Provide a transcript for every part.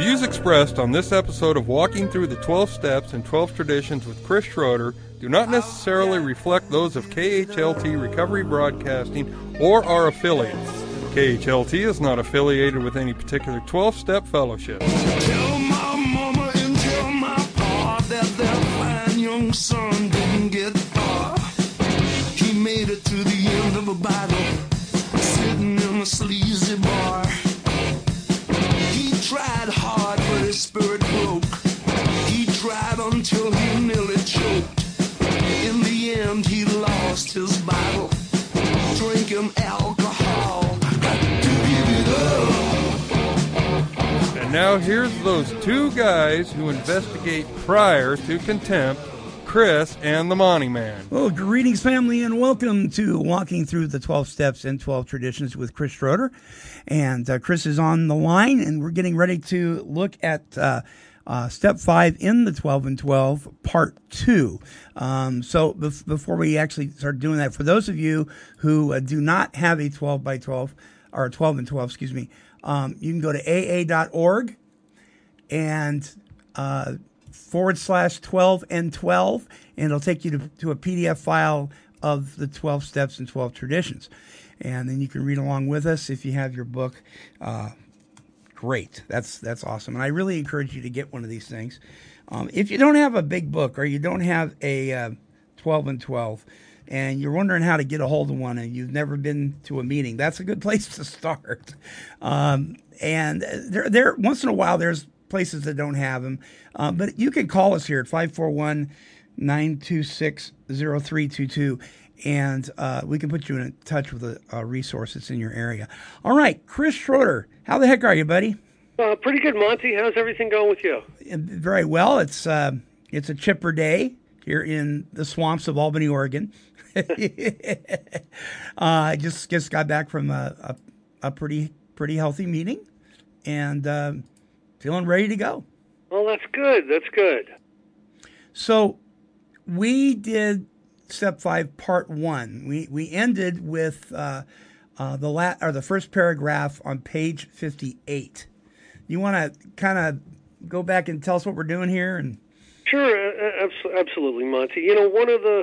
views expressed on this episode of Walking Through the 12 Steps and 12 Traditions with Chris Schroeder do not oh, necessarily reflect those of KHLT Recovery Broadcasting or our affiliates. KHLT is not affiliated with any particular 12 step fellowship. Now here's those two guys who investigate prior to contempt, Chris and the Monty Man. Well, greetings, family, and welcome to Walking Through the 12 Steps and 12 Traditions with Chris Schroeder. And uh, Chris is on the line, and we're getting ready to look at uh, uh, step five in the 12 and 12, part two. Um, so bef- before we actually start doing that, for those of you who uh, do not have a 12 by 12, or 12 and 12, excuse me, um, you can go to aa.org and uh, forward slash 12 and 12, and it'll take you to, to a PDF file of the 12 steps and 12 traditions. And then you can read along with us if you have your book. Uh, great. That's, that's awesome. And I really encourage you to get one of these things. Um, if you don't have a big book or you don't have a uh, 12 and 12, and you're wondering how to get a hold of one and you've never been to a meeting, that's a good place to start. Um, and there, there, once in a while, there's places that don't have them. Uh, but you can call us here at 541 926 0322 and uh, we can put you in touch with a, a resource that's in your area. All right, Chris Schroeder, how the heck are you, buddy? Uh, pretty good, Monty. How's everything going with you? Very well. It's uh, it's a chipper day here in the swamps of Albany, Oregon. uh, I just just got back from a, a, a pretty pretty healthy meeting, and uh, feeling ready to go. Well, that's good. That's good. So we did step five, part one. We we ended with uh, uh, the la- or the first paragraph on page fifty eight. You want to kind of go back and tell us what we're doing here and. Sure, absolutely, Monty. You know, one of the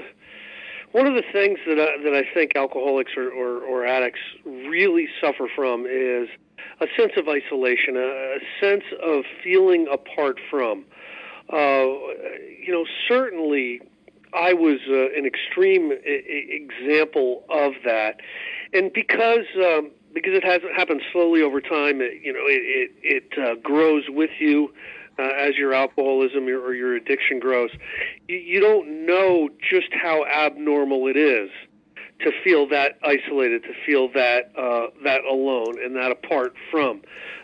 one of the things that I, that I think alcoholics or, or, or addicts really suffer from is a sense of isolation, a, sense of feeling apart from. Uh, you know, certainly, I was uh, an extreme I- example of that, and because um, because it has happened slowly over time, it, you know, it it, it uh, grows with you uh, as your alcoholism or your addiction grows, you, you don't know just how abnormal it is to feel that isolated, to feel that uh, that alone and that apart from,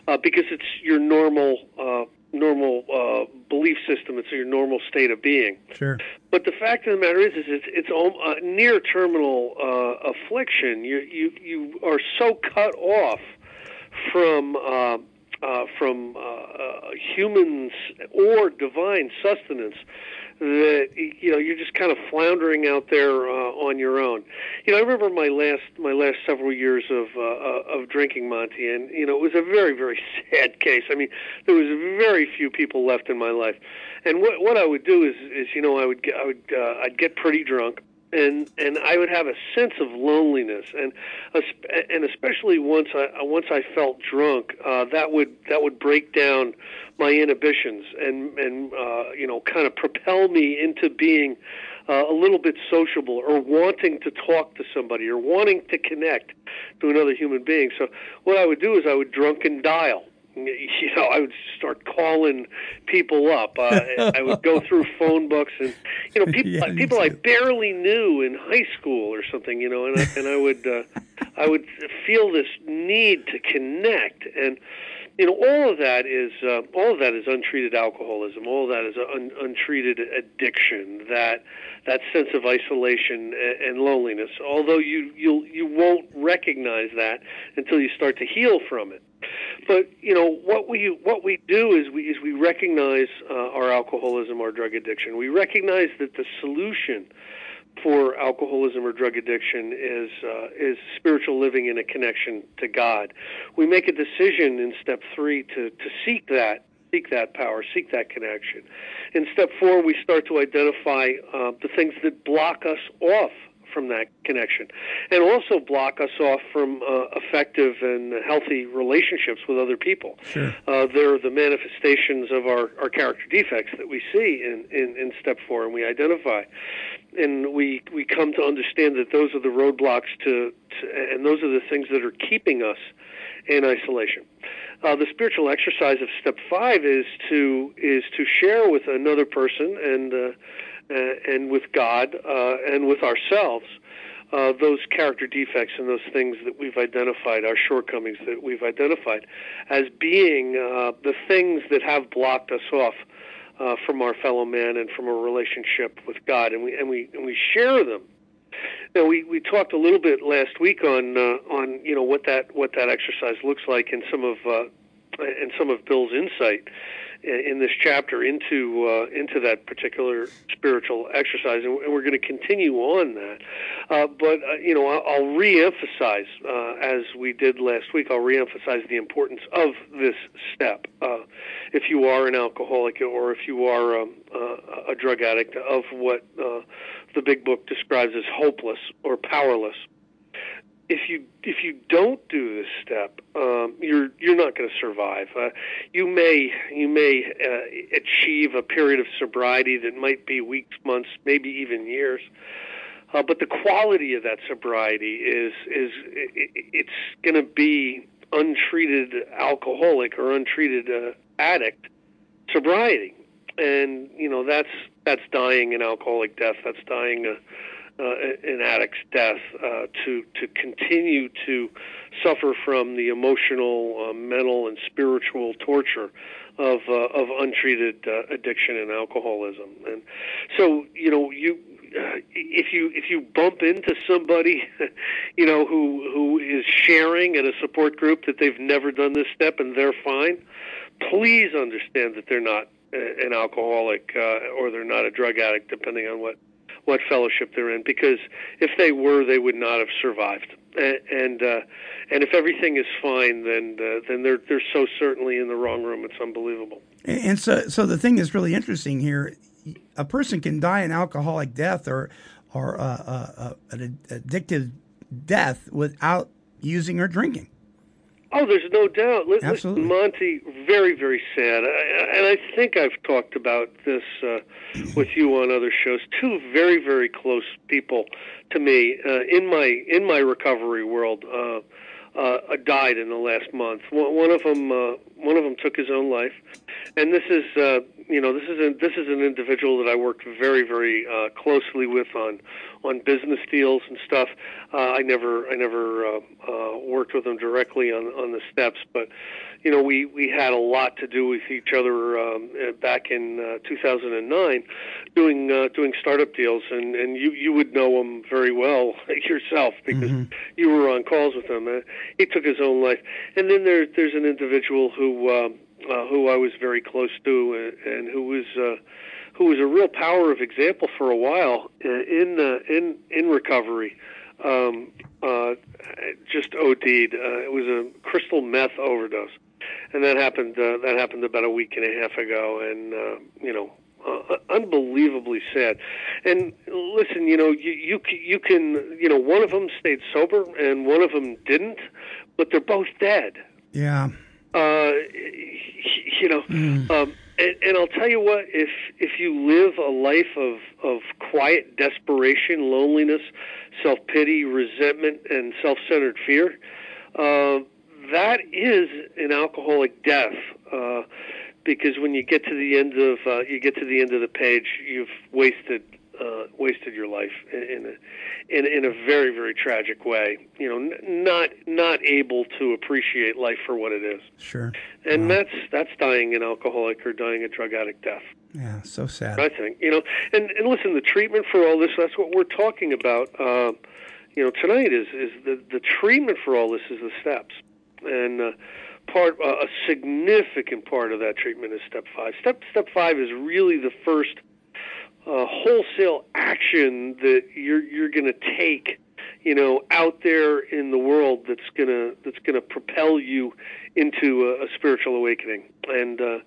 uh, because it's your normal uh, normal uh, belief system. It's your normal state of being. Sure. But the fact of the matter is, is it's it's a near terminal uh, affliction. You you you are so cut off from. Uh, uh, from uh, uh, humans or divine sustenance that you know you're just kind of floundering out there uh, on your own. You know, I remember my last my last several years of uh, of drinking Monty, and you know it was a very very sad case. I mean, there was very few people left in my life, and what what I would do is is you know I would I would uh, I'd get pretty drunk and and I would have a sense of loneliness, and and especially once I once I felt drunk, uh, that would that would break down my inhibitions and and uh, you know kind of propel me into being uh, a little bit sociable or wanting to talk to somebody or wanting to connect to another human being. So what I would do is I would drunken dial you know, I would start calling people up. Uh, I would go through phone books, and you know, people Yeah, people I barely knew in high school or something. You know, and I, and I would uh, I would feel this need to connect, and you know, all of that is uh, all of that is untreated alcoholism. All of that is un- untreated addiction. That that sense of isolation and, and loneliness. Although you you you won't recognize that until you start to heal from it. But you know what we what we do is we is we recognize uh, our alcoholism, our drug addiction. We recognize that the solution for alcoholism or drug addiction is uh, is spiritual living in a connection to God. We make a decision in step three to to seek that seek that power, seek that connection. In step four, we start to identify uh, the things that block us off from that connection and also block us off from uh, effective and healthy relationships with other people. Sure. Uh, they're the manifestations of our, our character defects that we see in, in, in step four and we identify. And we, we come to understand that those are the roadblocks to, to and those are the things that are keeping us in isolation. Uh, the spiritual exercise of step five is to is to share with another person and uh, uh, and with God uh, and with ourselves uh, those character defects and those things that we've identified, our shortcomings that we've identified, as being uh, the things that have blocked us off uh, from our fellow man and from a relationship with God, and we and we and we share them. Now we, we talked a little bit last week on uh, on you know what that what that exercise looks like in some of uh, in some of Bill's insight in this chapter into uh, into that particular spiritual exercise, and we're going to continue on that. Uh, but uh, you know, I'll, I'll reemphasize uh, as we did last week. I'll reemphasize the importance of this step. Uh, if you are an alcoholic or if you are um, uh, a drug addict, of what the Big Book describes as hopeless or powerless if you if you don't do this step, um, you're you're not going to survive. Uh, you may you may uh, achieve a period of sobriety that might be weeks, months, maybe even years. Uh, but the quality of that sobriety is is it, it's going to be untreated alcoholic or untreated uh, addict sobriety, and you know that's that's dying an alcoholic death. That's dying a an addict's death uh, to to continue to suffer from the emotional, uh, mental, and spiritual torture of uh, of untreated uh, addiction and alcoholism. And so, you know, you uh, if you if you bump into somebody, you know, who who is sharing at a support group that they've never done this step and they're fine, please understand that they're not an alcoholic uh, or they're not a drug addict, depending on what what fellowship they're in because if they were, they would not have survived. And and, uh, and if everything is fine, then uh, then they're they're so certainly in the wrong room. It's unbelievable. And so so the thing is really interesting here. A person can die an alcoholic death or or uh, uh, uh an addictive death without using or drinking. Oh, there's no doubt. Listen, Absolutely. Monty, very, very sad. And I think I've talked about this uh, with you on other shows. Two very, very close people to me uh, in my in my recovery world uh, uh, died in the last month. One of them, uh, one of them took his own life, and this is, uh, you know, this is a, this is an individual that I worked very, very uh, closely with on on business deals and stuff. Uh, I never I never uh, uh, worked with him directly on on the steps, but you know we we had a lot to do with each other um, uh, back in uh, 2009, doing uh, doing startup deals, and and you you would know him very well yourself because mm-hmm. you were on calls with him. Uh, he took his own life, and then there there's an individual who. Um, uh, who I was very close to, and, and who was uh, who was a real power of example for a while uh, in uh, in in recovery. Um, uh, just OD'd. Uh, it was a crystal meth overdose, and that happened. Uh, that happened about a week and a half ago, and uh, you know, uh, unbelievably sad. And listen, you know, you you you can you know one of them stayed sober and one of them didn't, but they're both dead. Yeah. Uh, you know, mm. um, and, and I'll tell you what: if if you live a life of of quiet desperation, loneliness, self pity, resentment, and self centered fear, uh, that is an alcoholic death. Uh, because when you get to the end of uh, you get to the end of the page, you've wasted uh, wasted your life in a, in, in a very very tragic way. You know, n- not not able to appreciate life for what it is. Sure. And wow. that's that's dying an alcoholic or dying a drug addict death. Yeah, so sad. I think you know, and and listen, the treatment for all this. That's what we're talking about. Uh, you know, tonight is is the the treatment for all this is the steps, and. Uh, part uh, a significant part of that treatment is step five. Step step five is really the first uh, wholesale action that you're you're going to take you know, out there in the world that's gonna that's gonna propel you into a, a spiritual awakening. And uh,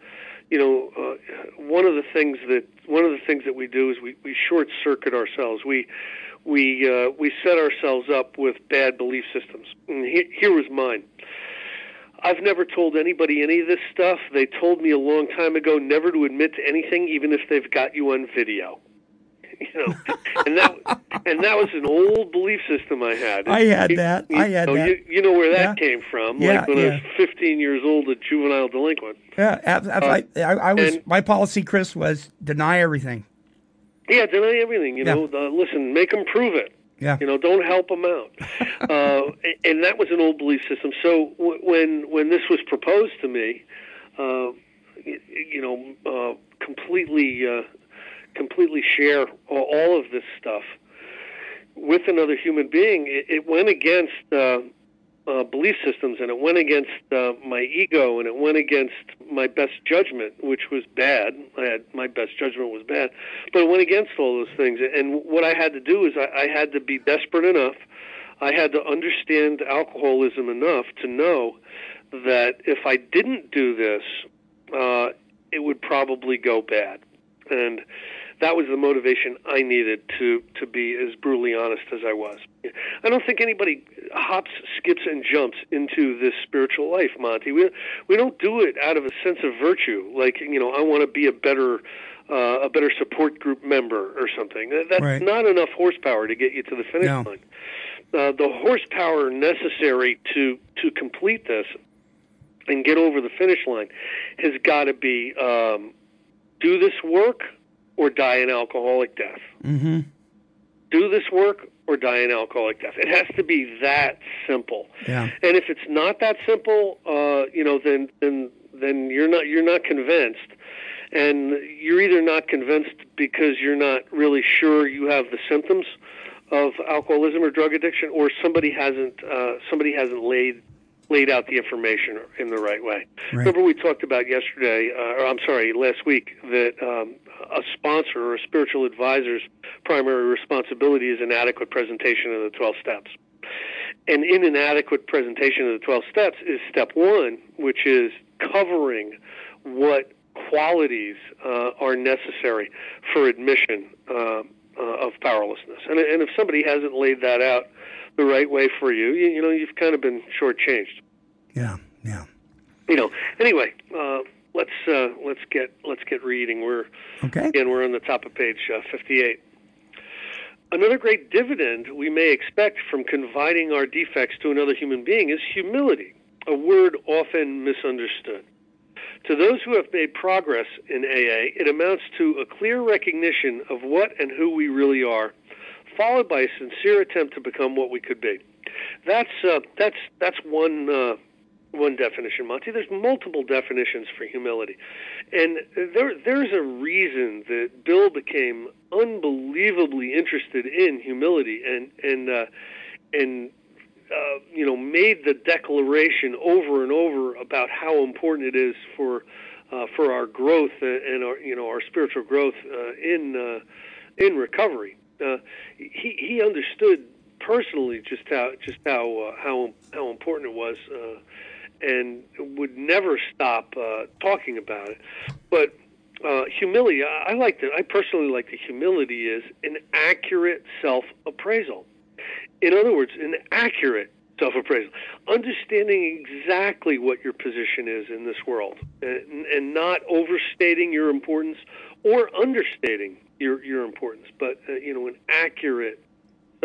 you know, uh, one of the things that one of the things that we do is we, we short circuit ourselves. We we uh, we set ourselves up with bad belief systems. And he, here was mine. I've never told anybody any of this stuff. They told me a long time ago never to admit to anything, even if they've got you on video. You know, and that and that was an old belief system I had. I had You- that. You, I had know, that. You, you know where that Yeah. came from? Yeah, like when I was 15 years old, a juvenile delinquent. Yeah, ab- ab- I, I, I was. and- my policy, Chris, was deny everything. Yeah, deny everything. You Yeah. know, uh, listen, make them prove it. Yeah. You know, don't help them out. uh, and- that was an old belief system. So w- when when this was proposed to me, uh, you know, uh, completely uh, completely share all, all of this stuff with another human being, it, it went against. Uh, belief systems, and it went against uh, my ego, and it went against my best judgment, which was bad. I had my best judgment was bad, but it went against all those things. And what I had to do is I, I had to be desperate enough. I had to understand alcoholism enough to know that if I didn't do this, uh, it would probably go bad. And that was the motivation I needed to to be as brutally honest as I was. I don't think anybody hops, skips, and jumps into this spiritual life, Monty. We we don't do it out of a sense of virtue, like you know, I want to be a better uh, a better support group member or something. That's Right. not enough horsepower to get you to the finish No. line. Uh, the horsepower necessary to to complete this and get over the finish line has got to be um, do this work or die an alcoholic death. Mm-hmm. Do this work or die an alcoholic death. It has to be that simple. Yeah. And if it's not that simple, uh, you know, then then then you're not you're not convinced, and you're either not convinced because you're not really sure you have the symptoms of alcoholism or drug addiction, or somebody hasn't uh, somebody hasn't laid laid out the information in the right way. Right. Remember we talked about yesterday, uh, or I'm sorry, last week, that um, a sponsor or a spiritual advisor's primary responsibility is an adequate presentation of the 12 steps. and An inadequate presentation of the 12 steps is step one, which is covering what qualities uh, are necessary for admission uh, uh, of powerlessness. And, and if somebody hasn't laid that out the right way for you, you, you know, you've kind of been shortchanged. Yeah. Yeah. You know. Anyway, uh, let's uh, let's get let's get reading. We're Okay. Again, we're on the top of page uh, 58. Another great dividend we may expect from confiding our defects to another human being is humility, a word often misunderstood. To those who have made progress in AA, it amounts to a clear recognition of what and who we really are, followed by a sincere attempt to become what we could be. That's uh, that's that's one uh, one definition, Monty. There's multiple definitions for humility, and there there's a reason that Bill became unbelievably interested in humility and and uh, and uh, you know made the declaration over and over about how important it is for uh, for our growth and our you know our spiritual growth uh, in uh, in recovery. Uh, he he understood personally just how just how how how important it was, and would never stop uh, talking about it. But uh, humility, I, like that. I personally like the humility is an accurate self appraisal. In other words, an accurate self appraisal, understanding exactly what your position is in this world, and, and not overstating your importance or understating your your importance, but uh, you know an accurate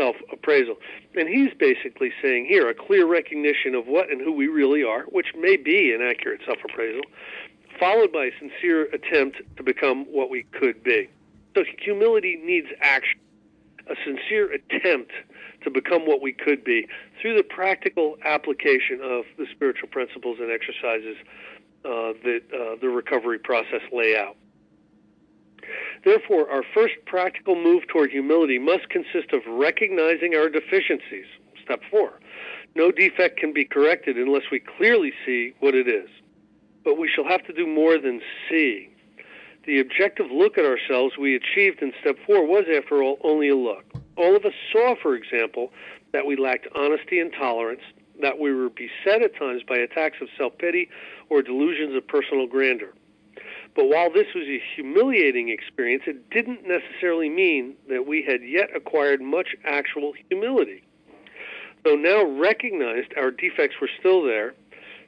self appraisal. And he's basically saying here a clear recognition of what and who we really are, which may be an accurate self appraisal, followed by a sincere attempt to become what we could be. So humility needs action, a sincere attempt to become what we could be through the practical application of the spiritual principles and exercises uh, that uh, the recovery process lay out. Therefore, our first practical move toward humility must consist of recognizing our deficiencies. Step four. No defect can be corrected unless we clearly see what it is. But we shall have to do more than see. The objective look at ourselves we achieved in step four was, after all, only a look. All of us saw, for example, that we lacked honesty and tolerance, that we were beset at times by attacks of self pity or delusions of personal grandeur. But while this was a humiliating experience, it didn't necessarily mean that we had yet acquired much actual humility. Though now recognized our defects were still there,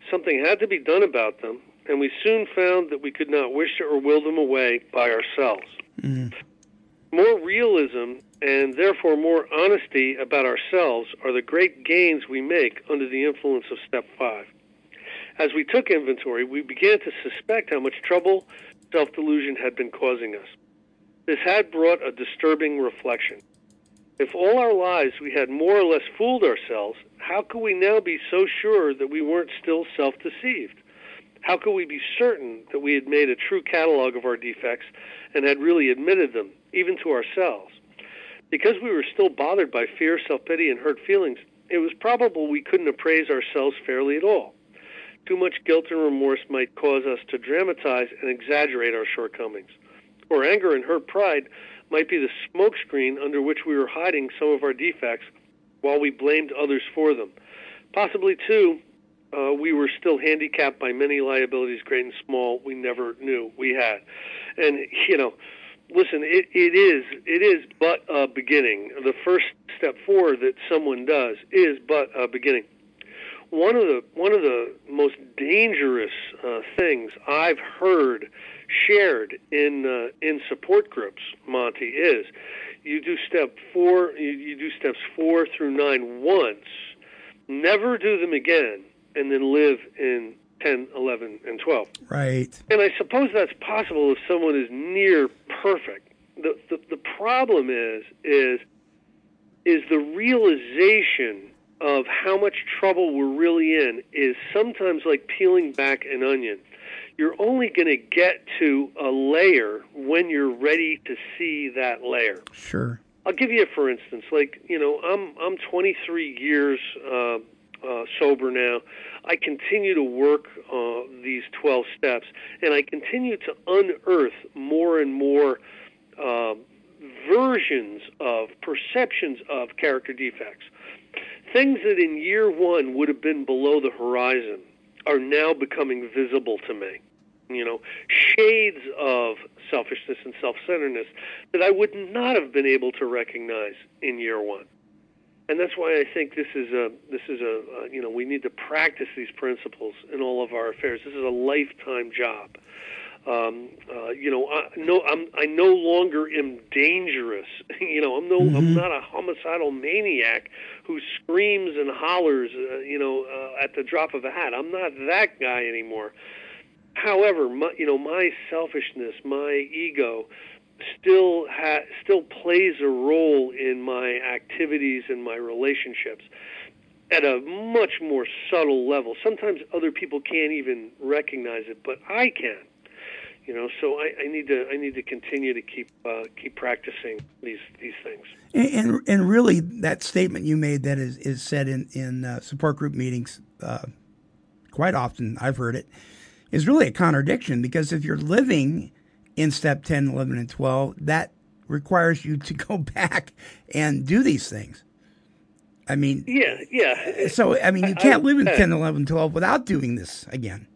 something had to be done about them, and we soon found that we could not wish or will them away by ourselves. Mm. More realism and therefore more honesty about ourselves are the great gains we make under the influence of step five. As we took inventory, we began to suspect how much trouble self delusion had been causing us. This had brought a disturbing reflection. If all our lives we had more or less fooled ourselves, how could we now be so sure that we weren't still self deceived? How could we be certain that we had made a true catalog of our defects and had really admitted them, even to ourselves? Because we were still bothered by fear, self pity, and hurt feelings, it was probable we couldn't appraise ourselves fairly at all. Too much guilt and remorse might cause us to dramatize and exaggerate our shortcomings. Or anger and hurt pride might be the smokescreen under which we were hiding some of our defects while we blamed others for them. Possibly, too, uh, we were still handicapped by many liabilities, great and small, we never knew we had. And, you know, listen, it, it is it is but a beginning. The first step forward that someone does is but a beginning. One of the one of the most dangerous uh, things I've heard shared in uh, in support groups, Monty, is you do step four, you, you do steps four through nine once, never do them again, and then live in 10, 11, and 12. Right. And I suppose that's possible if someone is near perfect. The, the, the problem is, is, is the realization of how much trouble we're really in is sometimes like peeling back an onion. You're only going to get to a layer when you're ready to see that layer. Sure. I'll give you a for instance. Like you know, I'm I'm 23 years uh, uh, sober now. I continue to work uh, these 12 steps, and I continue to unearth more and more uh, versions of perceptions of character defects. Things that in year one would have been below the horizon are now becoming visible to me. You know, shades of selfishness and self-centeredness that I would not have been able to recognize in year one. And that's why I think this is a this is a uh, you know we need to practice these principles in all of our affairs. This is a lifetime job. Um, uh, you know, I no, I'm I no longer am dangerous. you know, I'm no, I'm not a homicidal maniac who screams and hollers. Uh, you know, uh, at the drop of a hat. I'm not that guy anymore. However, my, you know, my selfishness, my ego, still ha- still plays a role in my activities and my relationships at a much more subtle level. Sometimes other people can't even recognize it, but I can. You know, so I, I need to I need to continue to keep uh, keep practicing these these things. And, and and really, that statement you made that is is said in in uh, support group meetings uh, quite often. I've heard it is really a contradiction because if you're living in step 10, 11, and 12, that requires you to go back and do these things. I mean, Yeah, yeah. so I mean, you can't live in I- 10, 11, 12 without doing this again.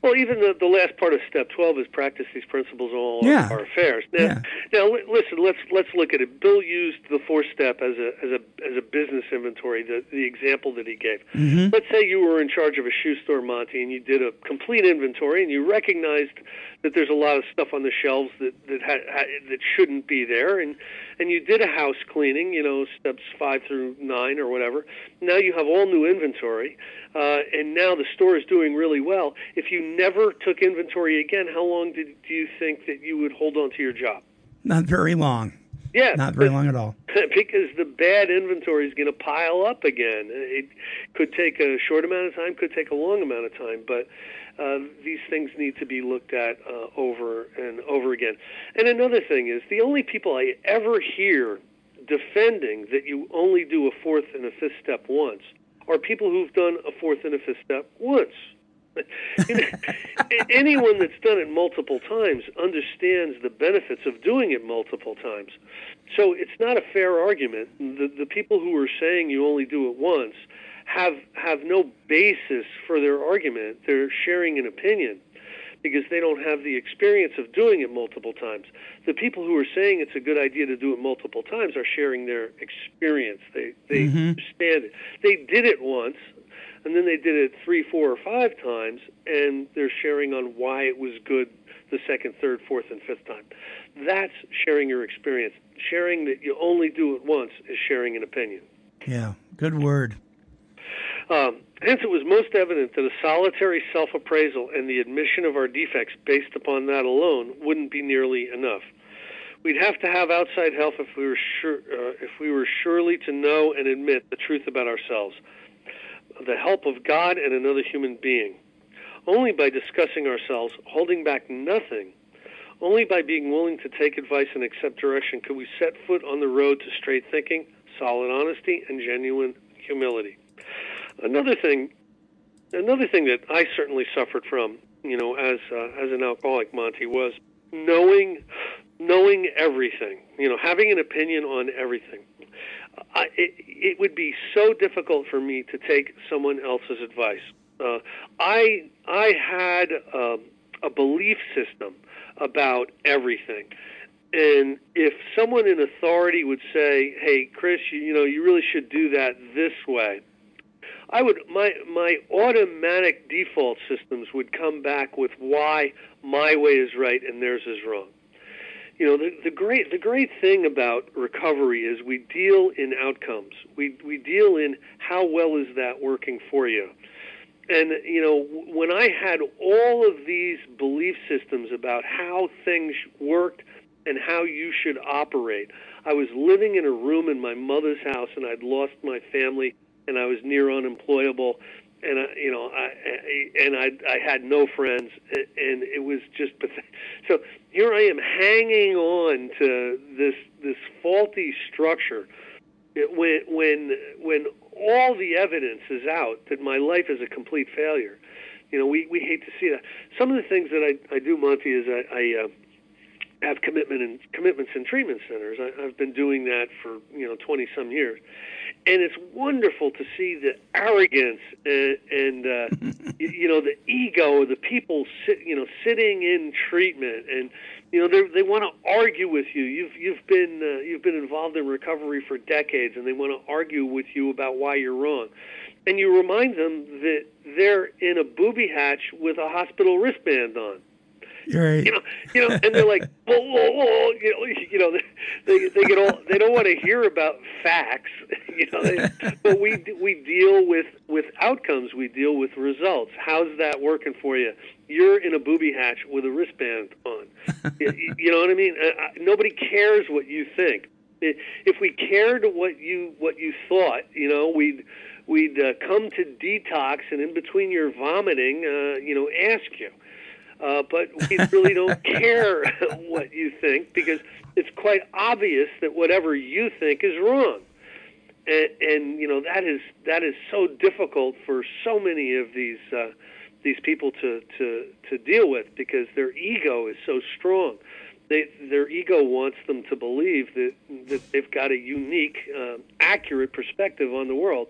Well, even the, the last part of step twelve is practice these principles in all Yeah. our affairs. Now, Yeah. now li- listen. Let's let's look at it. Bill used the fourth step as a as a as a business inventory. The the example that he gave. Mm-hmm. Let's say you were in charge of a shoe store, Monty, and you did a complete inventory, and you recognized that there's a lot of stuff on the shelves that that ha, ha, that shouldn't be there, and and you did a house cleaning. You know, steps five through nine or whatever. Now you have all new inventory, uh, and now the store is doing really well. If you never took inventory again, how long did do you think that you would hold on to your job? Not very long. Yeah, Not very long at all. because the bad inventory is going to pile up again. It could take a short amount of time, could take a long amount of time, but uh, these things need to be looked at uh, over and over again. And another thing is the only people I ever hear defending that you only do a fourth and a fifth step once are people who've done a fourth and a fifth step once. Anyone that's done it multiple times understands the benefits of doing it multiple times. So it's not a fair argument. The, the people who are saying you only do it once have have no basis for their argument. They're sharing an opinion because they don't have the experience of doing it multiple times. The people who are saying it's a good idea to do it multiple times are sharing their experience. They they understand it. They did it once, and then they did it three, four, or five times, and they're sharing on why it was good the second, third, fourth, and fifth time. That's sharing your experience. Sharing that you only do it once is sharing an opinion. Yeah, good word. Um, hence, it was most evident that a solitary self appraisal and the admission of our defects based upon that alone wouldn't be nearly enough. We'd have to have outside help if we were sure, uh, if we were surely to know and admit the truth about ourselves. The help of God and another human being. Only by discussing ourselves, holding back nothing, only by being willing to take advice and accept direction could we set foot on the road to straight thinking, solid honesty, and genuine humility. Another thing, another thing that I certainly suffered from, you know, as uh, as an alcoholic, Monty, was knowing knowing everything. You know, having an opinion on everything. I, it, it would be so difficult for me to take someone else's advice. Uh, I I had um, a belief system about everything. And if someone in authority would say, "Hey, Chris, you, you know, you really should do that this way," I would my my automatic default systems would come back with why my way is right and theirs is wrong. You know, the, the great the great thing about recovery is we deal in outcomes. We we deal in how well is that working for you. And you know, when I had all of these belief systems about how things worked and how you should operate, I was living in a room in my mother's house and I'd lost my family and I was near unemployable, and I, you know, I, I and I I had no friends, and it was just pathetic. So here I am hanging on to this this faulty structure when when when all the evidence is out that my life is a complete failure. You know, we we hate to see that. Some of the things that I I do, Monty, is I. I uh, have commitment and commitments in treatment centers. I, I've been doing that for you know 20 some years, and it's wonderful to see the arrogance and, and uh, you, you know the ego of the people sit, you know sitting in treatment. And you know they they want to argue with you. You've you've been uh, you've been involved in recovery for decades and they want to argue with you about why you're wrong. And you remind them that they're in a booby hatch with a hospital wristband on Right. you know, you know, and they're like, whoa, whoa, whoa, you know, you know, they they get all they don't want to hear about facts, you know, they, but we we deal with with outcomes, we deal with results. How's that working for you? You're in a booby hatch with a wristband on. you, you know what I mean? Uh, nobody cares what you think. If we cared what you what you thought, you know, we'd we'd uh, come to detox, and in between your vomiting, uh, you know, ask you. Uh, but we really don't care what you think because it's quite obvious that whatever you think is wrong. And, and you know that is that is so difficult for so many of these uh, these people to, to to deal with because their ego is so strong. They, their ego wants them to believe that that they've got a unique, uh, accurate perspective on the world,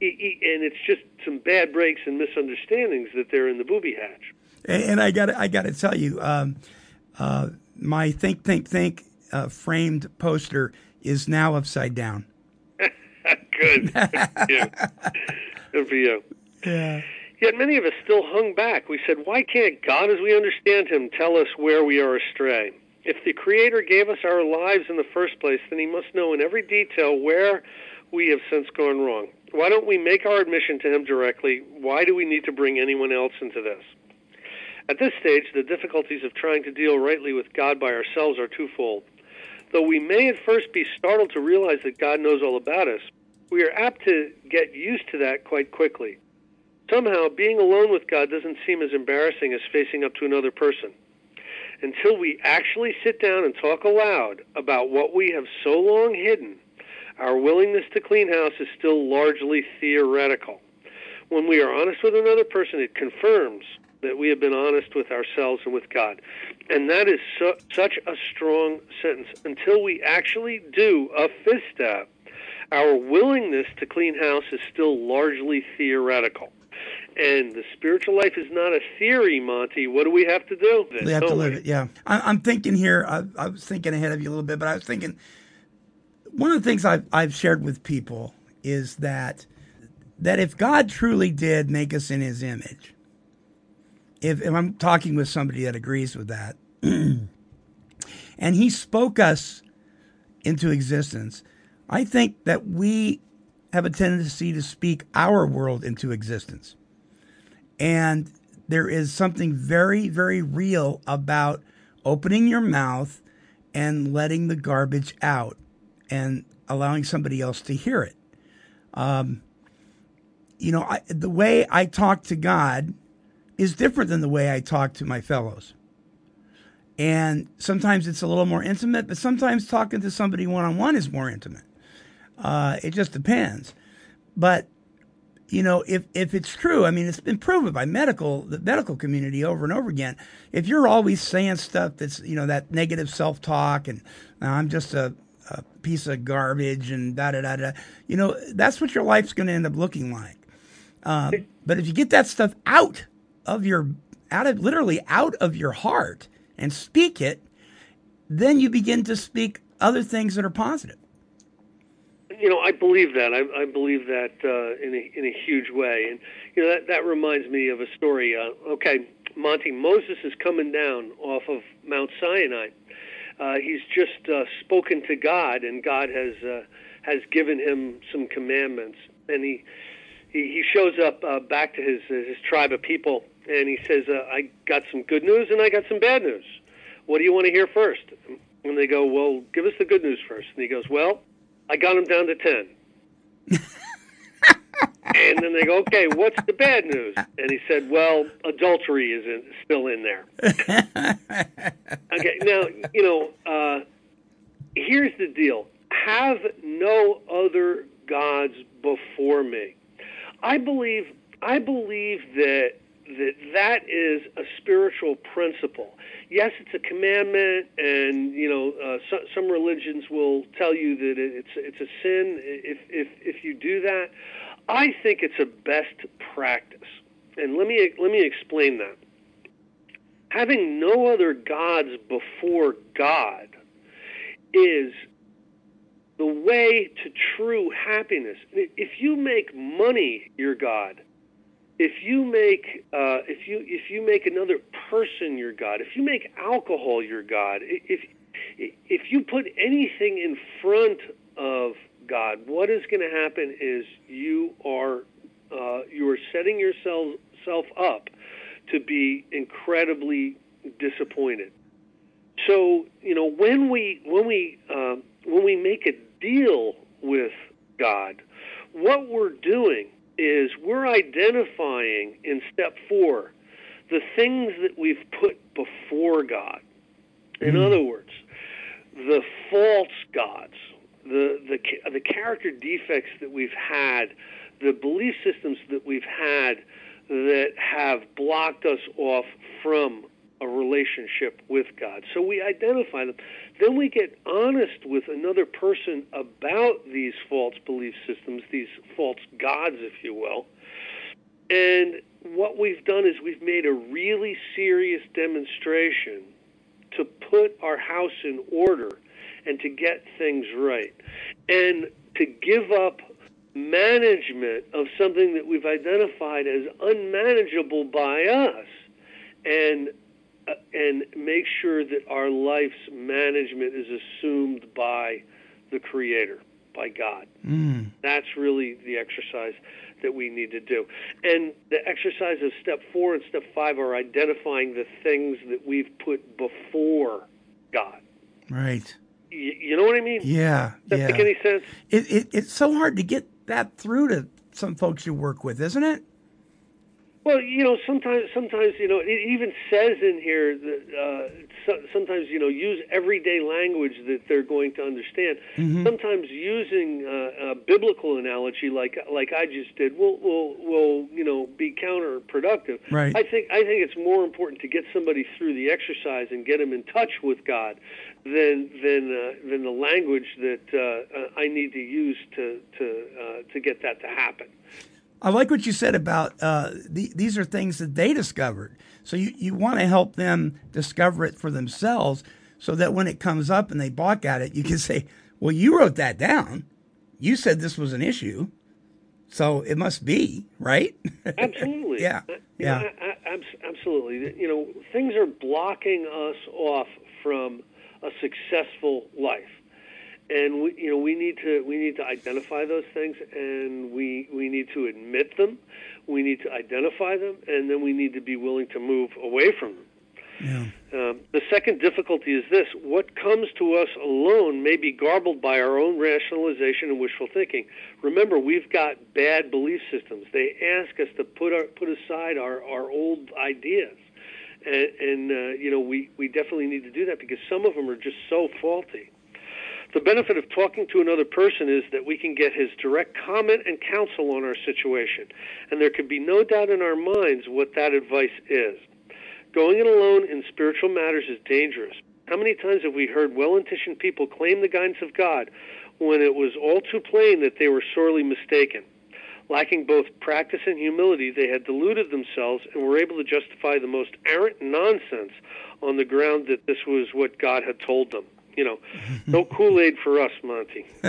and it's just some bad breaks and misunderstandings that they're in the booby hatch. And, I got I got to tell you, um, uh, my think think think uh, framed poster is now upside down. Good. yeah. Good for you. Yeah. Yet many of us still hung back. We said, Why can't God, as we understand Him, tell us where we are astray? If the Creator gave us our lives in the first place, then He must know in every detail where we have since gone wrong. Why don't we make our admission to Him directly? Why do we need to bring anyone else into this? At this stage, the difficulties of trying to deal rightly with God by ourselves are twofold. Though we may at first be startled to realize that God knows all about us, we are apt to get used to that quite quickly. Somehow, being alone with God doesn't seem as embarrassing as facing up to another person. Until we actually sit down and talk aloud about what we have so long hidden, our willingness to clean house is still largely theoretical. When we are honest with another person, it confirms that we have been honest with ourselves and with God. And that is su- such a strong sentence. Until we actually do a fifth step, our willingness to clean house is still largely theoretical. And the spiritual life is not a theory, Monty. What do we have to do? We have to live it. Yeah, I, I'm thinking here. I, I was thinking ahead of you a little bit, but I was thinking one of the things I've I've shared with people is that that if God truly did make us in His image, if, if I'm talking with somebody that agrees with that, and He spoke us into existence, I think that we have a tendency to speak our world into existence. And there is something very, very real about opening your mouth and letting the garbage out and allowing somebody else to hear it. Um, you know, I, the way I talk to God is different than the way I talk to my fellows. And sometimes it's a little more intimate, but sometimes talking to somebody one on one is more intimate. Uh, it just depends. But you know, if if it's true, I mean, it's been proven by medical the medical community over and over again. If you're always saying stuff that's you know that negative self talk and "Nah, I'm just a, a piece of garbage and da da da da, you know, that's what your life's going to end up looking like. Um, but if you get that stuff out of your out of literally out of your heart and speak it, then you begin to speak other things that are positive. you know, I believe that. I, I believe that uh, in a in a huge way, and you know that that reminds me of a story. Uh, okay, Monty Moses is coming down off of Mount Sinai. Uh, he's just uh, spoken to God, and God has uh, has given him some commandments, and he he, he shows up uh, back to his his tribe of people, and he says, uh, "I got some good news, and I got some bad news. What do you want to hear first? And they go, "Well, give us the good news first. And he goes, "Well." I got him down to 10. and then they go, okay, what's the bad news? And he said, well, adultery is in, still in there. okay, now, you know, uh, here's the deal have no other gods before me. I believe, I believe that that that is a spiritual principle. Yes, it's a commandment, and you know uh, so, some religions will tell you that it's it's a sin if if if you do that. I think it's a best practice, and let me let me explain that. Having no other gods before God is the way to true happiness. If you make money your God, if you make uh, if you if you make another person your god, if you make alcohol your god, if if you put anything in front of God, what is going to happen is you are uh, you are setting yourself self up to be incredibly disappointed. So you know when we when we uh, when we make a deal with God, what we're doing is we're identifying in step four the things that we've put before God. In mm. other words, the false gods, the, the, the character defects that we've had, the belief systems that we've had that have blocked us off from a relationship with God. So we identify them. Then we get honest with another person about these false belief systems, these false gods, if you will. And what we've done is we've made a really serious demonstration to put our house in order and to get things right. And to give up management of something that we've identified as unmanageable by us and and make sure that our life's management is assumed by the creator by god. Mm. that's really the exercise that we need to do. And the exercise of step four and step five are identifying the things that we've put before god. Right. You, you know what i mean? Yeah Does that yeah. make any sense? It, it, it's so hard to get that through to some folks you work with isn't it Well, you know, sometimes, sometimes, you know, it even says in here that uh, so, sometimes, you know, use everyday language that they're going to understand. Mm-hmm. Sometimes using uh, a biblical analogy, like like I just did, will will will you know be counterproductive. Right. I think I think it's more important to get somebody through the exercise and get them in touch with God than than uh, than the language that uh, I need to use to to uh, to get that to happen. I like what you said about uh, the, these are things that they discovered. So you, you want to help them discover it for themselves so that when it comes up and they balk at it, you can say, well, you wrote that down. You said this was an issue. So it must be, right? Absolutely. yeah. Uh, Yeah. I- I- absolutely. You know, things are blocking us off from a successful life. And we, you know, we need to we need to identify those things, and we we need to admit them. We need to identify them, and then we need to be willing to move away from them. Yeah. Um, the second difficulty is this what comes to us alone may be garbled by our own rationalization and wishful thinking. Remember, we've got bad belief systems. They ask us to put, our, put aside our, our old ideas. And, and uh, you know, we, we definitely need to do that because some of them are just so faulty. The benefit of talking to another person is that we can get his direct comment and counsel on our situation. And there can be no doubt in our minds what that advice is. Going it alone in spiritual matters is dangerous. How many times have we heard well intentioned people claim the guidance of God when it was all too plain that they were sorely mistaken? Lacking both practice and humility, they had deluded themselves and were able to justify the most arrant nonsense on the ground that this was what God had told them. You know, no Kool Aid for us, Monty.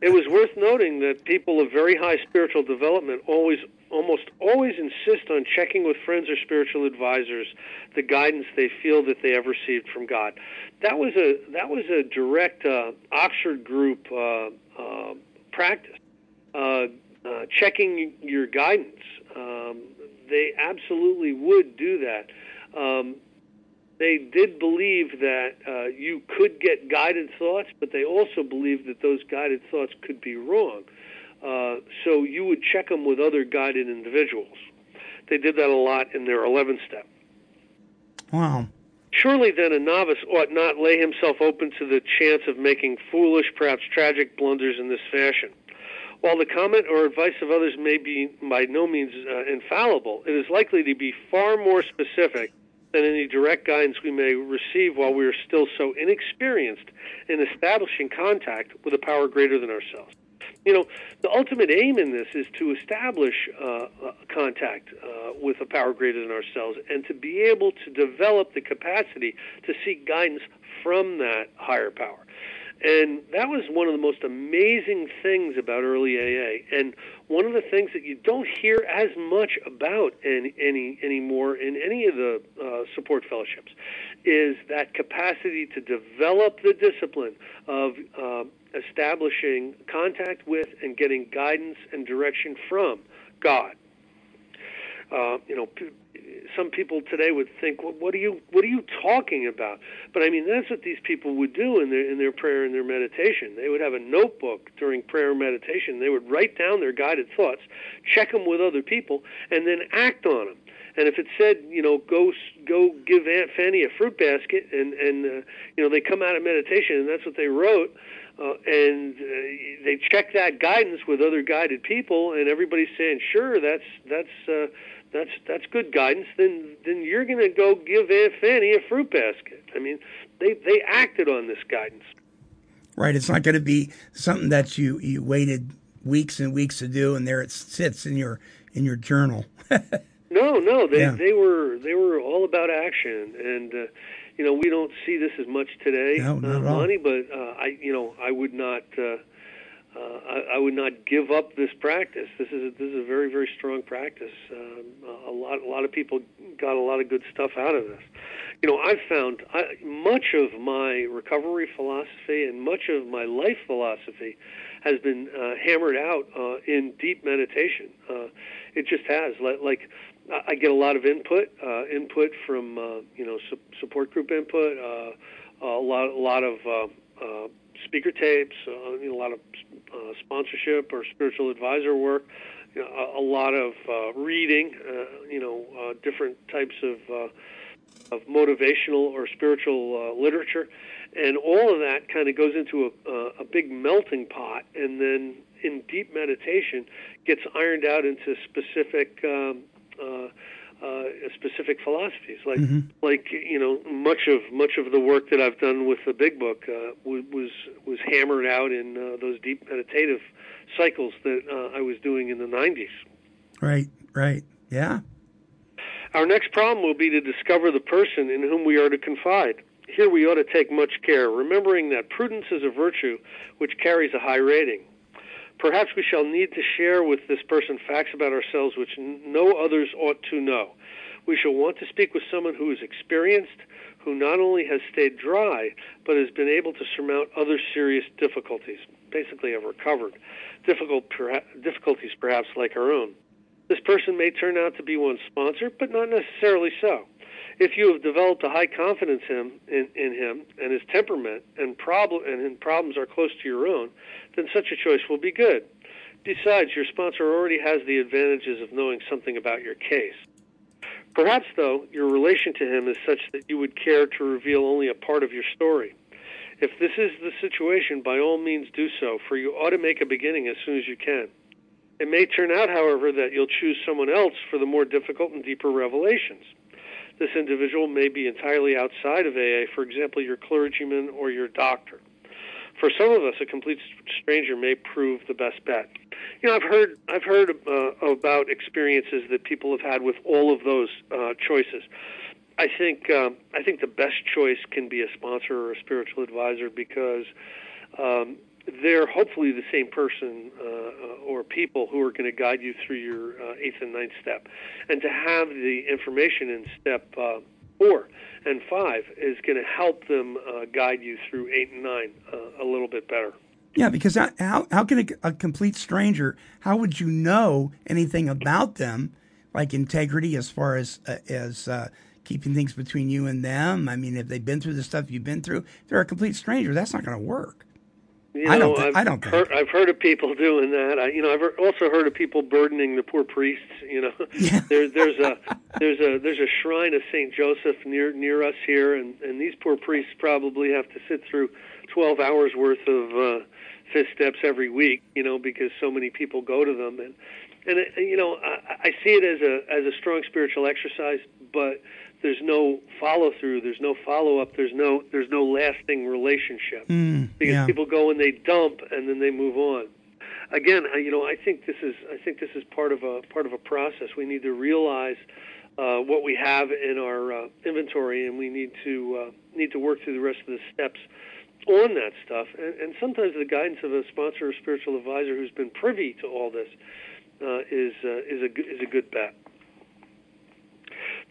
it was worth noting that people of very high spiritual development always, almost always insist on checking with friends or spiritual advisors the guidance they feel that they have received from God. That was a that was a direct uh, Oxford group uh, uh, practice. Uh, uh, checking your guidance. Um, they absolutely would do that. Um, they did believe that uh, you could get guided thoughts, but they also believed that those guided thoughts could be wrong. Uh, so you would check them with other guided individuals. They did that a lot in their 11 step. Wow. Surely then a novice ought not lay himself open to the chance of making foolish, perhaps tragic blunders in this fashion. While the comment or advice of others may be by no means uh, infallible, it is likely to be far more specific than any direct guidance we may receive while we are still so inexperienced in establishing contact with a power greater than ourselves. You know, the ultimate aim in this is to establish uh, contact uh, with a power greater than ourselves and to be able to develop the capacity to seek guidance from that higher power. And that was one of the most amazing things about early AA. And one of the things that you don't hear as much about any, any anymore in any of the uh, support fellowships is that capacity to develop the discipline of uh, establishing contact with and getting guidance and direction from God. Uh, you know, p- some people today would think, well, "What are you? What are you talking about?" But I mean, that's what these people would do in their in their prayer and their meditation. They would have a notebook during prayer and meditation. They would write down their guided thoughts, check them with other people, and then act on them. And if it said, you know, go go give Aunt Fanny a fruit basket, and and uh, you know they come out of meditation, and that's what they wrote, uh, and uh, they check that guidance with other guided people, and everybody's saying, sure, that's that's. Uh, that's that's good guidance. Then then you're going to go give Aunt Fanny a fruit basket. I mean, they they acted on this guidance. Right. It's not going to be something that you, you waited weeks and weeks to do, and there it sits in your in your journal. No, no, they Yeah. they were they were all about action, and uh, you know we don't see this as much today, No, not uh, at all. Lonnie. But uh, I you know I would not. Uh, uh, I, I would not give up this practice. This is a, this is a very very strong practice. Um, a lot a lot of people got a lot of good stuff out of this. You know, I've found I, much of my recovery philosophy and much of my life philosophy has been uh, hammered out uh, in deep meditation. Uh, it just has. Like, I get a lot of input, uh, input from uh, you know su- support group input, a lot a lot of speaker tapes, uh, you know, a lot of uh, sponsorship or spiritual advisor work. you know, a, a lot of uh, reading, uh, you know, uh, different types of uh, of motivational or spiritual literature, and all of that kind of goes into a, a big melting pot, and then in deep meditation gets ironed out into specific. Um, uh, specific philosophies, like like you know much of much of the work that I've done with the Big Book uh, was was was hammered out in uh, those deep meditative cycles that uh, I was doing in the '90s. Right, right. Yeah. Our next problem will be to discover the person in whom we are to confide. Here we ought to take much care, remembering that prudence is a virtue which carries a high rating. Perhaps we shall need to share with this person facts about ourselves which no others ought to know. We shall want to speak with someone who is experienced, who not only has stayed dry, but has been able to surmount other serious difficulties. Basically, have recovered. Difficult, difficulties, perhaps like our own. This person may turn out to be one's sponsor, but not necessarily so. If you have developed a high confidence in, in him and his temperament and and problems are close to your own, then such a choice will be good. Besides, your sponsor already has the advantages of knowing something about your case. Perhaps, though, your relation to him is such that you would care to reveal only a part of your story. If this is the situation, by all means do so, for you ought to make a beginning as soon as you can. It may turn out, however, that you'll choose someone else for the more difficult and deeper revelations. This individual may be entirely outside of AA, for example, your clergyman or your doctor. For some of us, a complete stranger may prove the best bet. You know, I've heard I've heard uh, about experiences that people have had with all of those uh, choices. I think um, I think the best choice can be a sponsor or a spiritual advisor because um, they're hopefully the same person uh, or people who are going to guide you through your uh, eighth and ninth step, and to have the information in step uh, four and five is going to help them uh, guide you through eight and nine uh, a little bit better. Yeah, because how how, can a, a complete stranger? How would you know anything about them, like integrity, as far as uh, as uh, keeping things between you and them? I mean, if they've been through the stuff you've been through, they're a complete stranger. That's not going to work. You I don't know, thi- I've I don't. Heard, I've heard of people doing that. I, you know, I've also heard of people burdening the poor priests. You know, Yeah. there, there's a there's a there's a shrine of Saint Joseph near near us here, and and these poor priests probably have to sit through 12 hours worth of uh, fifth steps every week. You know, because so many people go to them, and and it, you know, I, I see it as a as a strong spiritual exercise, but there's no follow through. There's no follow up. There's no there's no lasting relationship Mm, because yeah. people go and they dump and then they move on. Again, I- you know, I think this is I think this is part of a part of a process. We need to realize uh, what we have in our uh, inventory, and we need to uh, need to work through the rest of the steps on that stuff. And, and sometimes the guidance of a sponsor or spiritual advisor who's been privy to all this uh, is uh, is a is a good bet.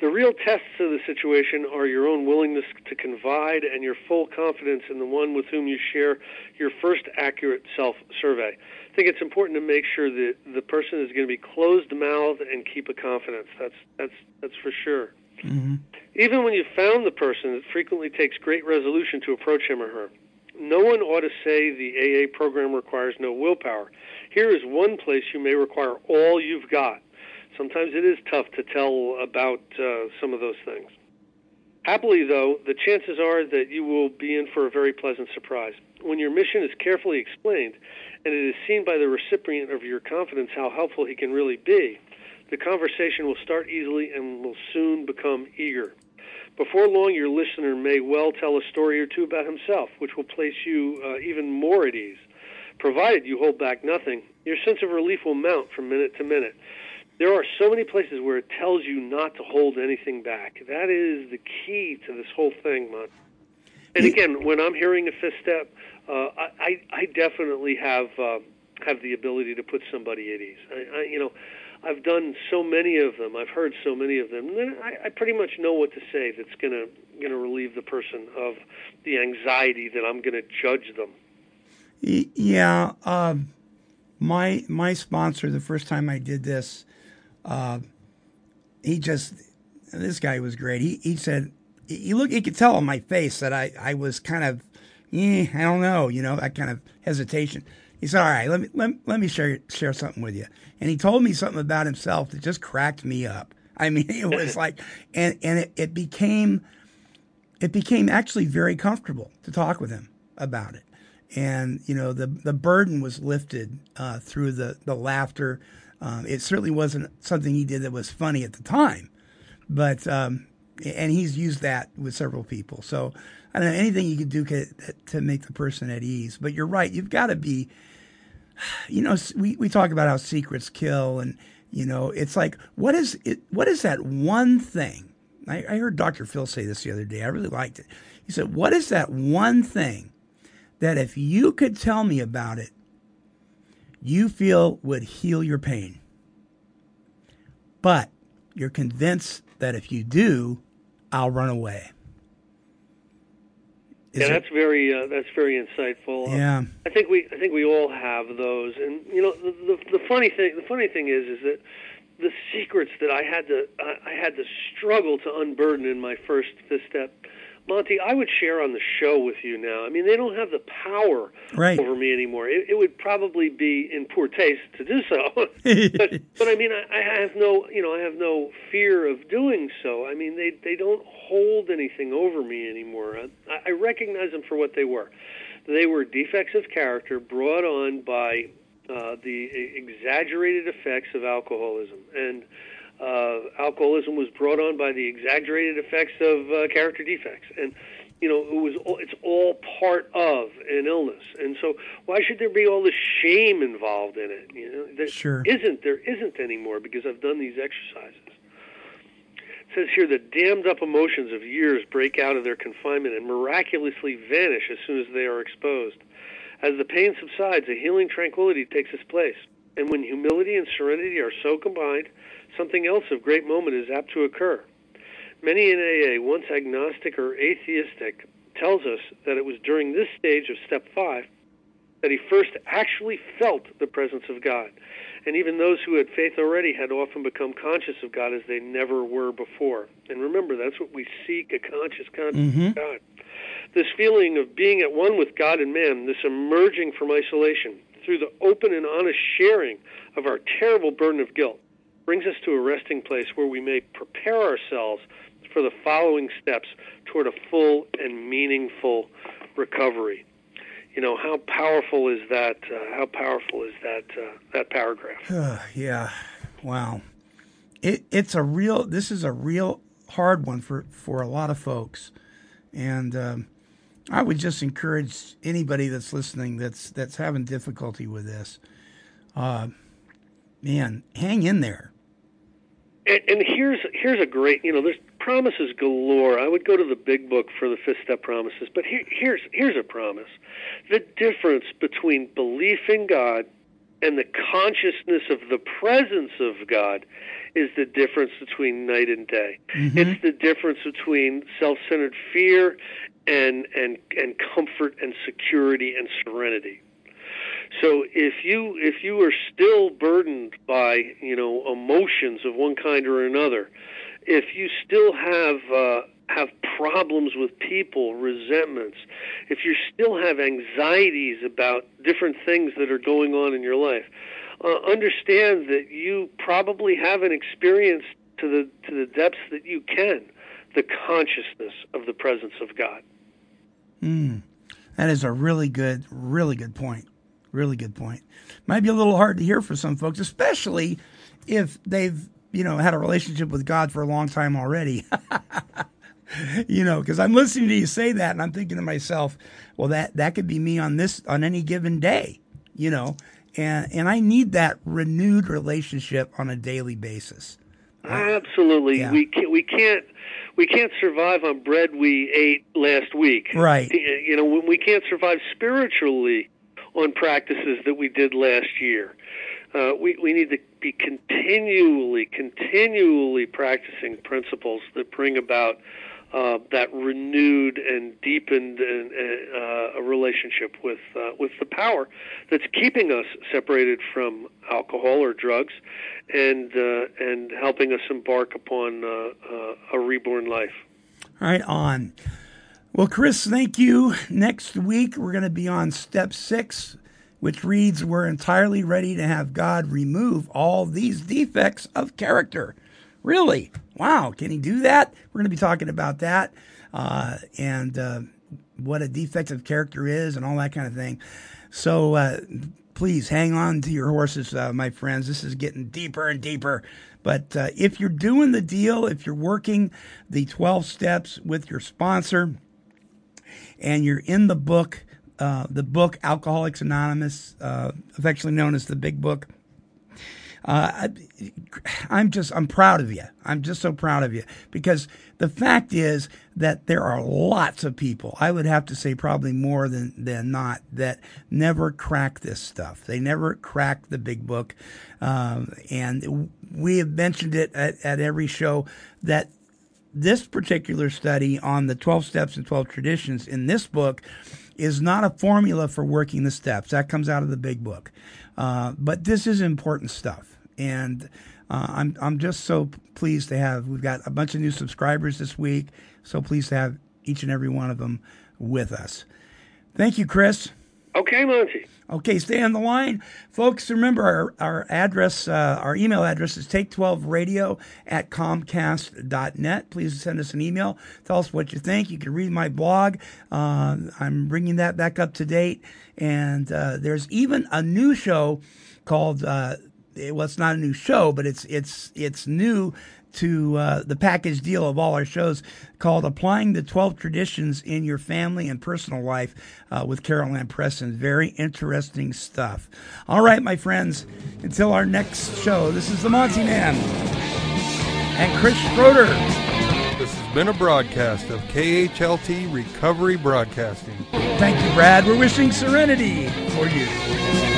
The real tests of the situation are your own willingness to confide and your full confidence in the one with whom you share your first accurate self survey. I think it's important to make sure that the person is going to be closed mouthed and keep a confidence. That's that's that's for sure. Mm-hmm. Even when you've found the person, it frequently takes great resolution to approach him or her. No one ought to say the AA program requires no willpower. Here is one place you may require all you've got. Sometimes it is tough to tell about uh, some of those things. Happily, though, the chances are that you will be in for a very pleasant surprise. When your mission is carefully explained and it is seen by the recipient of your confidence how helpful he can really be, the conversation will start easily and will soon become eager. Before long, your listener may well tell a story or two about himself, which will place you uh, even more at ease. Provided you hold back nothing, your sense of relief will mount from minute to minute. There are so many places where it tells you not to hold anything back. That is the key to this whole thing, man. And again, when I'm hearing a fifth step, uh, I, I definitely have uh, have the ability to put somebody at ease. I, I, you know, I've done so many of them. I've heard so many of them. And I, I pretty much know what to say that's gonna gonna relieve the person of the anxiety that I'm gonna judge them. Yeah, um, my my sponsor the first time I did this, uh, he just this guy was great. He he said he look he could tell on my face that I I was kind of eh, I don't know you know that kind of hesitation. He said, "All right, let me let, let me share share something with you." And he told me something about himself that just cracked me up. I mean, it was like, and and it, it became, it became actually very comfortable to talk with him about it, and you know the the burden was lifted uh, through the the laughter. Um, it certainly wasn't something he did that was funny at the time, but um, and he's used that with several people. So I don't know anything you could do to, make the person at ease. But you're right. You've got to be. You know, we, we talk about how secrets kill, and you know, it's like what is it? What is that one thing? I, I heard Dr. Phil say this the other day. I really liked it. He said, "What is that one thing that if you could tell me about it, you feel would heal your pain, but you're convinced that if you do, I'll run away." Is yeah, it- that's very uh, that's very insightful. Yeah. I think we I think we all have those, and you know the, the the funny thing the funny thing is is that the secrets that I had to I I had to struggle to unburden in my first fifth step, Monty, I would share on the show with you now. I mean, they don't have the power Right. over me anymore. It, it would probably be in poor taste to do so, but but I mean, I, I have no you know I have no fear of doing so. I mean, they they don't hold anything over me anymore. I, I recognize them for what they were. They were defects of character brought on by uh, the exaggerated effects of alcoholism, and alcoholism was brought on by the exaggerated effects of uh, character defects, and you know it was all, it's all part of an illness, and so why should there be all this shame involved in it? You know, there Sure. isn't there isn't anymore because I've done these exercises. It says here the dammed up emotions of years break out of their confinement and miraculously vanish as soon as they are exposed. As the pain subsides, a healing tranquility takes its place. And when humility and serenity are so combined, something else of great moment is apt to occur. Many in AA, once agnostic or atheistic, tells us that it was during this stage of step five that he first actually felt the presence of God. And even those who had faith already had often become conscious of God as they never were before. And remember, that's what we seek a conscious consciousness of mm-hmm. God. This feeling of being at one with God and man, this emerging from isolation through the open and honest sharing of our terrible burden of guilt, brings us to a resting place where we may prepare ourselves for the following steps toward a full and meaningful recovery. You know how powerful is that? Uh, how powerful is that uh, that paragraph? yeah. Wow. It, it's a real. This is a real hard one for for a lot of folks, and um, I would just encourage anybody that's listening that's that's having difficulty with this. Uh, man, hang in there. And, and here's here's a great you know there's promises galore. I would go to the big book for the fifth step promises, but here, here's here's a promise: the difference between belief in God and the consciousness of the presence of God is the difference between night and day. Mm-hmm. It's the difference between self-centered fear and and and comfort and security and serenity. So if you if you are still burdened by you know emotions of one kind or another, if you still have uh, have problems with people, resentments, if you still have anxieties about different things that are going on in your life, uh, understand that you probably haven't experienced to the to the depths that you can the consciousness of the presence of God. That is a really good, really good point. Really good point. Might be a little hard to hear for some folks, especially if they've you know had a relationship with God for a long time already. you know, because I'm listening to you say that, and I'm thinking to myself, well, that that could be me on this on any given day. You know, and and I need that renewed relationship on a daily basis. Absolutely, Yeah. we can't. We can't. We can't survive on bread we ate last week. Right. You know, when we can't survive spiritually on practices that we did last year. Uh, we we need to be continually, continually practicing principles that bring about uh, that renewed and deepened and, uh, a relationship with uh, with the power that's keeping us separated from alcohol or drugs, and uh, and helping us embark upon uh, a reborn life. Right on. Well, Chris, thank you. Next week, we're going to be on step six which reads, We're entirely ready to have God remove all these defects of character. Really? Wow. Can he do that? We're going to be talking about that uh, and uh, what a defect of character is and all that kind of thing. So uh, please hang on to your horses, uh, my friends. This is getting deeper and deeper. But uh, if you're doing the deal, if you're working the 12 steps with your sponsor, and you're in the book, uh, the book Alcoholics Anonymous, uh, affectionately known as the Big Book. Uh, I, am just I'm proud of you. I'm just so proud of you because the fact is that there are lots of people. I would have to say probably more than than not that never crack this stuff. They never crack the big book, um, and we have mentioned it at, at every show that this particular study on the 12 steps and 12 traditions in this book is not a formula for working the steps. That comes out of the big book. Uh, but this is important stuff. And uh, I'm, I'm just so pleased to have, we've got a bunch of new subscribers this week. So pleased to have each and every one of them with us. Thank you, Chris. Okay, Monty. Okay, stay on the line. Folks, remember our, our address, uh, our email address is take12radio at comcast.net. Please send us an email. Tell us what you think. You can read my blog. Uh, I'm bringing that back up to date. And uh, there's even a new show called, uh, well, it's not a new show, but it's, it's, it's new to uh, the package deal of all our shows called Applying the 12 Traditions in Your Family and Personal Life uh, with Carol Ann Preston. Very interesting stuff. All right, my friends, until our next show, this is the Monty Man and Chris Schroeder. This has been a broadcast of KHLT Recovery Broadcasting. Thank you, Brad. We're wishing serenity for you.